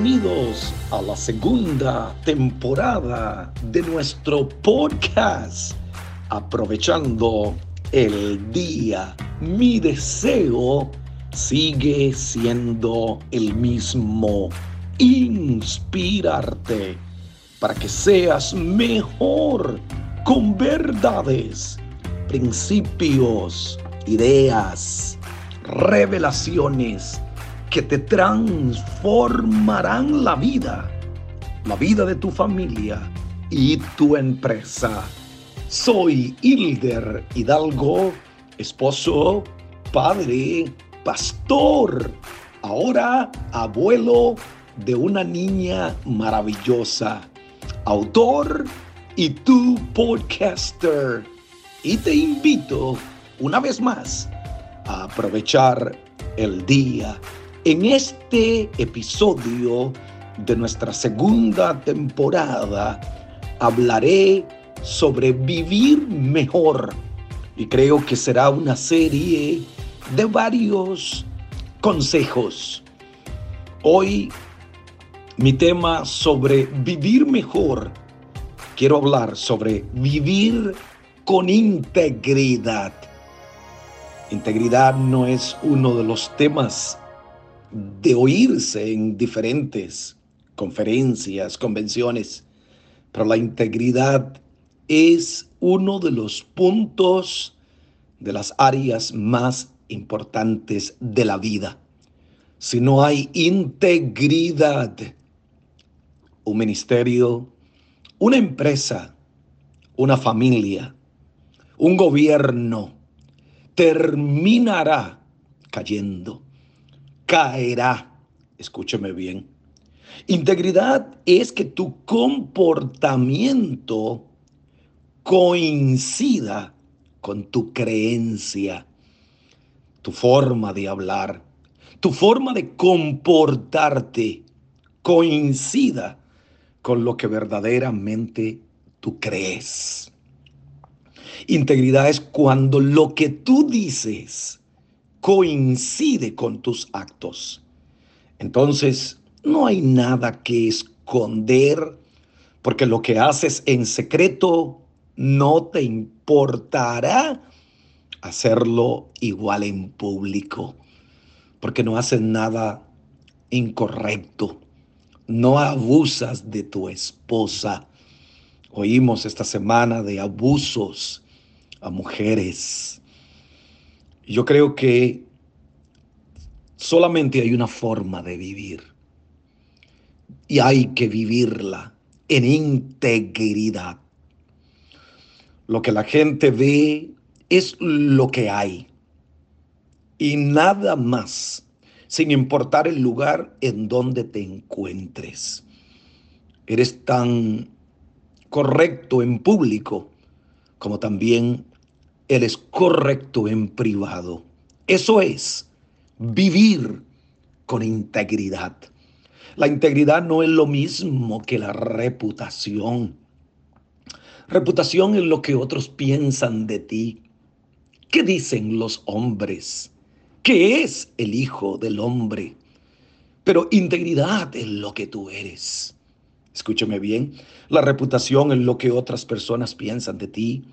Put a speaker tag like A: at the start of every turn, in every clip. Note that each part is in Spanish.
A: Bienvenidos a la segunda temporada de nuestro podcast. Aprovechando el día, mi deseo sigue siendo el mismo. Inspirarte para que seas mejor con verdades, principios, ideas, revelaciones que te transformarán la vida, la vida de tu familia y tu empresa. Soy Hilder Hidalgo, esposo, padre, pastor, ahora abuelo de una niña maravillosa, autor y tu podcaster. Y te invito una vez más a aprovechar el día en este episodio de nuestra segunda temporada hablaré sobre vivir mejor y creo que será una serie de varios consejos. Hoy mi tema sobre vivir mejor, quiero hablar sobre vivir con integridad. Integridad no es uno de los temas de oírse en diferentes conferencias, convenciones, pero la integridad es uno de los puntos de las áreas más importantes de la vida. Si no hay integridad, un ministerio, una empresa, una familia, un gobierno, terminará cayendo caerá. Escúcheme bien. Integridad es que tu comportamiento coincida con tu creencia, tu forma de hablar, tu forma de comportarte coincida con lo que verdaderamente tú crees. Integridad es cuando lo que tú dices coincide con tus actos. Entonces, no hay nada que esconder, porque lo que haces en secreto no te importará hacerlo igual en público, porque no haces nada incorrecto, no abusas de tu esposa. Oímos esta semana de abusos a mujeres yo creo que solamente hay una forma de vivir y hay que vivirla en integridad. Lo que la gente ve es lo que hay y nada más, sin importar el lugar en donde te encuentres. Eres tan correcto en público como también él es correcto en privado. Eso es vivir con integridad. La integridad no es lo mismo que la reputación. Reputación es lo que otros piensan de ti. ¿Qué dicen los hombres? ¿Qué es el Hijo del Hombre? Pero integridad es lo que tú eres. Escúchame bien, la reputación es lo que otras personas piensan de ti.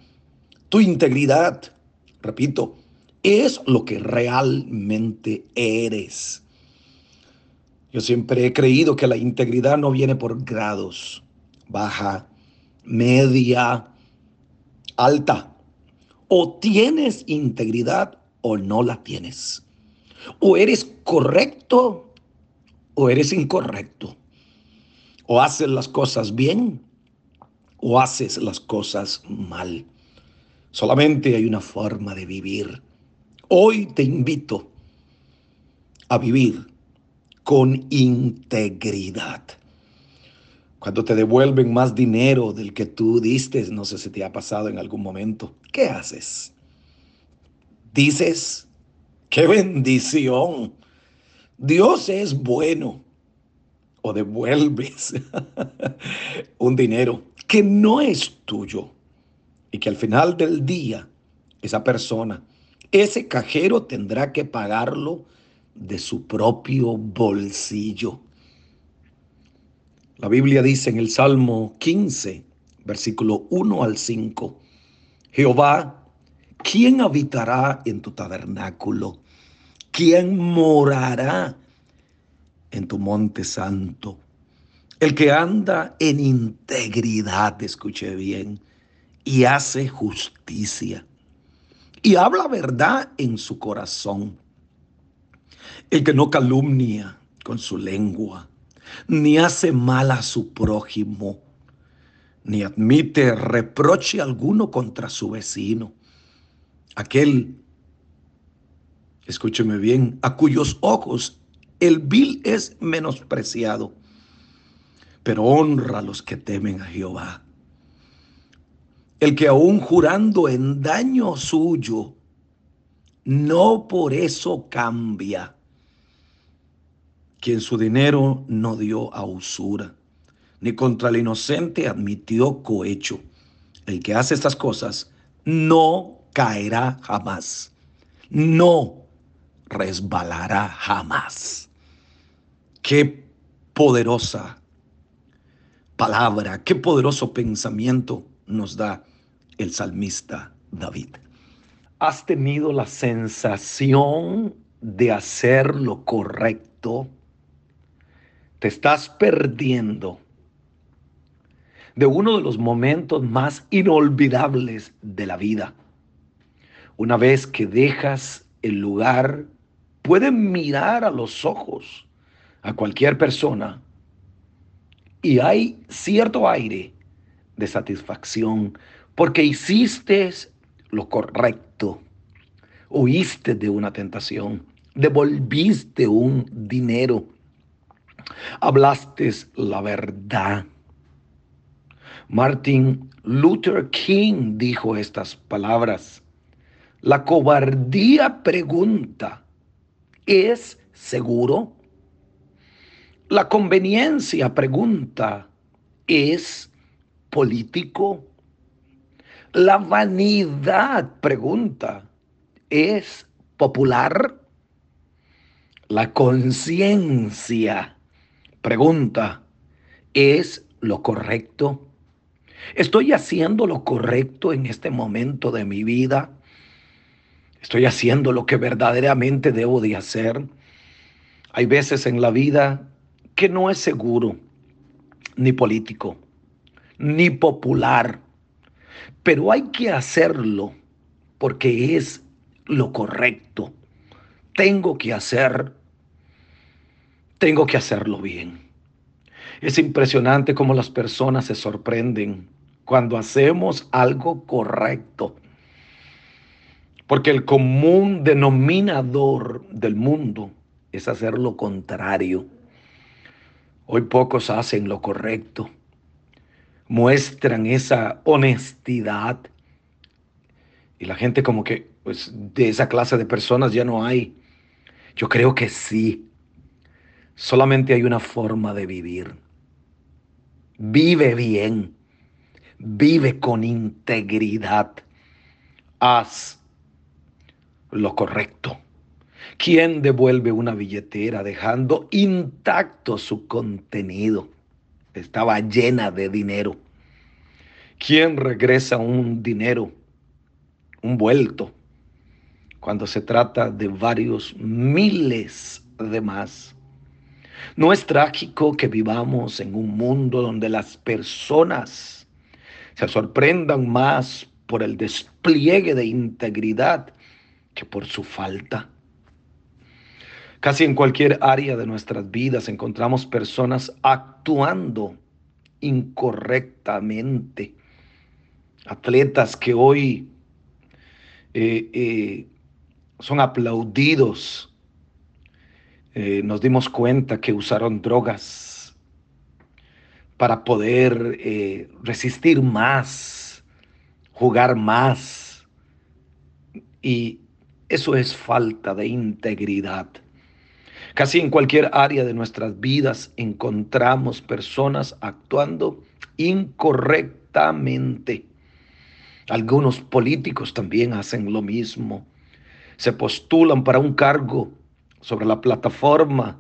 A: Tu integridad, repito, es lo que realmente eres. Yo siempre he creído que la integridad no viene por grados, baja, media, alta. O tienes integridad o no la tienes. O eres correcto o eres incorrecto. O haces las cosas bien o haces las cosas mal. Solamente hay una forma de vivir. Hoy te invito a vivir con integridad. Cuando te devuelven más dinero del que tú diste, no sé si te ha pasado en algún momento, ¿qué haces? Dices, qué bendición. Dios es bueno. O devuelves un dinero que no es tuyo y que al final del día esa persona, ese cajero tendrá que pagarlo de su propio bolsillo. La Biblia dice en el Salmo 15, versículo 1 al 5, Jehová, ¿quién habitará en tu tabernáculo? ¿Quién morará en tu monte santo? El que anda en integridad, escuche bien, y hace justicia y habla verdad en su corazón. El que no calumnia con su lengua, ni hace mal a su prójimo, ni admite reproche alguno contra su vecino. Aquel, escúcheme bien, a cuyos ojos el vil es menospreciado, pero honra a los que temen a Jehová. El que aún jurando en daño suyo, no por eso cambia. Quien su dinero no dio a usura, ni contra el inocente admitió cohecho. El que hace estas cosas no caerá jamás, no resbalará jamás. Qué poderosa palabra, qué poderoso pensamiento nos da el salmista David. ¿Has tenido la sensación de hacer lo correcto? Te estás perdiendo de uno de los momentos más inolvidables de la vida. Una vez que dejas el lugar, puedes mirar a los ojos a cualquier persona y hay cierto aire de satisfacción porque hiciste lo correcto, huiste de una tentación, devolviste un dinero, hablaste la verdad. Martin Luther King dijo estas palabras. La cobardía pregunta, ¿es seguro? La conveniencia pregunta, ¿es político? La vanidad, pregunta, ¿es popular? La conciencia, pregunta, ¿es lo correcto? ¿Estoy haciendo lo correcto en este momento de mi vida? ¿Estoy haciendo lo que verdaderamente debo de hacer? Hay veces en la vida que no es seguro, ni político, ni popular, pero hay que hacerlo porque es lo correcto. Tengo que hacer, tengo que hacerlo bien. Es impresionante cómo las personas se sorprenden cuando hacemos algo correcto. Porque el común denominador del mundo es hacer lo contrario. Hoy pocos hacen lo correcto muestran esa honestidad. Y la gente como que, pues de esa clase de personas ya no hay. Yo creo que sí. Solamente hay una forma de vivir. Vive bien. Vive con integridad. Haz lo correcto. ¿Quién devuelve una billetera dejando intacto su contenido? Estaba llena de dinero. ¿Quién regresa un dinero, un vuelto, cuando se trata de varios miles de más? No es trágico que vivamos en un mundo donde las personas se sorprendan más por el despliegue de integridad que por su falta. Casi en cualquier área de nuestras vidas encontramos personas actuando incorrectamente. Atletas que hoy eh, eh, son aplaudidos. Eh, nos dimos cuenta que usaron drogas para poder resistir más, jugar más. Y eso es falta de integridad. Casi en cualquier área de nuestras vidas encontramos personas actuando incorrectamente. Algunos políticos también hacen lo mismo. Se postulan para un cargo sobre la plataforma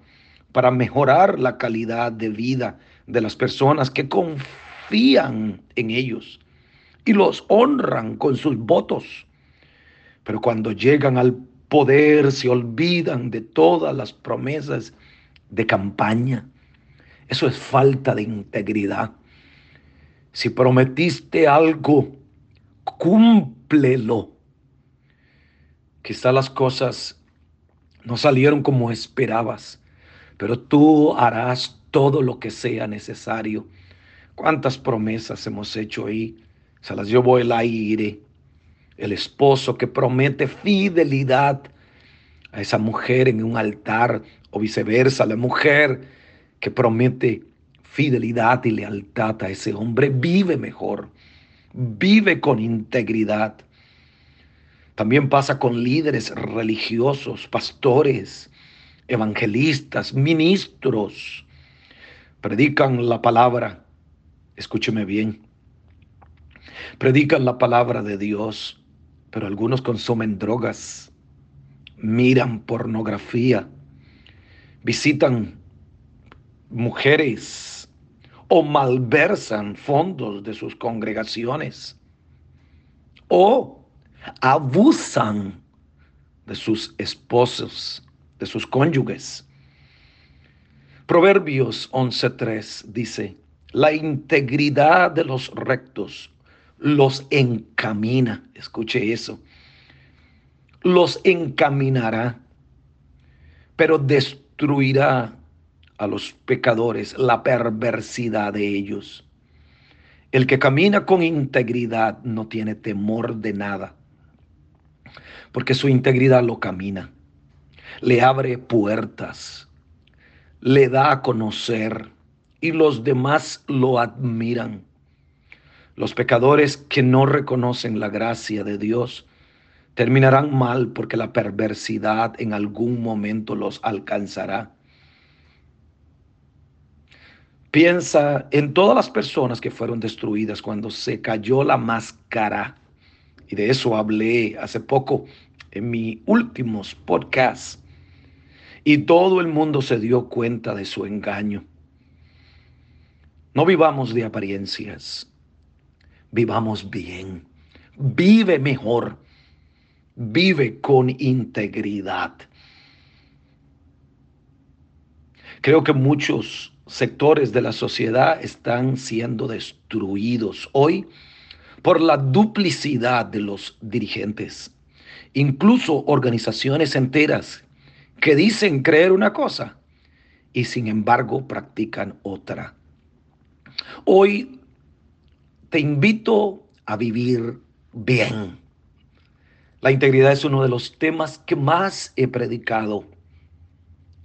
A: para mejorar la calidad de vida de las personas que confían en ellos y los honran con sus votos. Pero cuando llegan al poder se olvidan de todas las promesas de campaña. Eso es falta de integridad. Si prometiste algo, cúmplelo. Quizá las cosas no salieron como esperabas, pero tú harás todo lo que sea necesario. ¿Cuántas promesas hemos hecho ahí? Se las llevó el aire. El esposo que promete fidelidad a esa mujer en un altar o viceversa, la mujer que promete fidelidad y lealtad a ese hombre vive mejor, vive con integridad. También pasa con líderes religiosos, pastores, evangelistas, ministros. Predican la palabra, escúcheme bien, predican la palabra de Dios, pero algunos consumen drogas, miran pornografía, visitan mujeres o malversan fondos de sus congregaciones o abusan de sus esposos, de sus cónyuges. Proverbios 11.3 dice, la integridad de los rectos los encamina, escuche eso, los encaminará, pero destruirá a los pecadores la perversidad de ellos. El que camina con integridad no tiene temor de nada porque su integridad lo camina, le abre puertas, le da a conocer y los demás lo admiran. Los pecadores que no reconocen la gracia de Dios terminarán mal porque la perversidad en algún momento los alcanzará. Piensa en todas las personas que fueron destruidas cuando se cayó la máscara. Y de eso hablé hace poco en mis últimos podcasts y todo el mundo se dio cuenta de su engaño. No vivamos de apariencias, vivamos bien, vive mejor, vive con integridad. Creo que muchos sectores de la sociedad están siendo destruidos hoy por la duplicidad de los dirigentes incluso organizaciones enteras que dicen creer una cosa y sin embargo practican otra. Hoy te invito a vivir bien. La integridad es uno de los temas que más he predicado,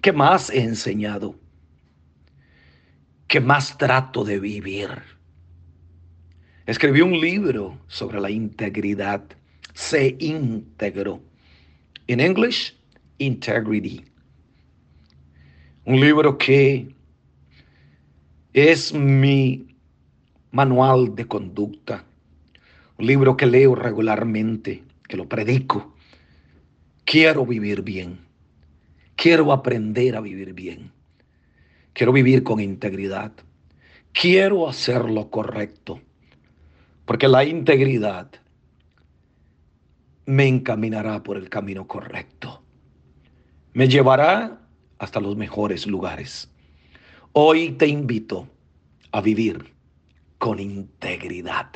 A: que más he enseñado, que más trato de vivir. Escribí un libro sobre la integridad se integró. En English, Integrity. Un libro que es mi manual de conducta. Un libro que leo regularmente, que lo predico. Quiero vivir bien. Quiero aprender a vivir bien. Quiero vivir con integridad. Quiero hacer lo correcto. Porque la integridad me encaminará por el camino correcto. Me llevará hasta los mejores lugares. Hoy te invito a vivir con integridad.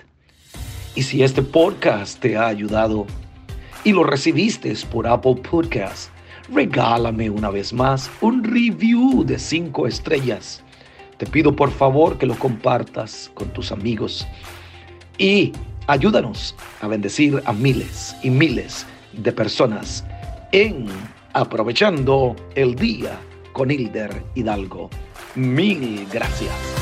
A: Y si este podcast te ha ayudado y lo recibiste por Apple Podcast, regálame una vez más un review de cinco estrellas. Te pido por favor que lo compartas con tus amigos y Ayúdanos a bendecir a miles y miles de personas en Aprovechando el Día con Hilder Hidalgo. Mil gracias.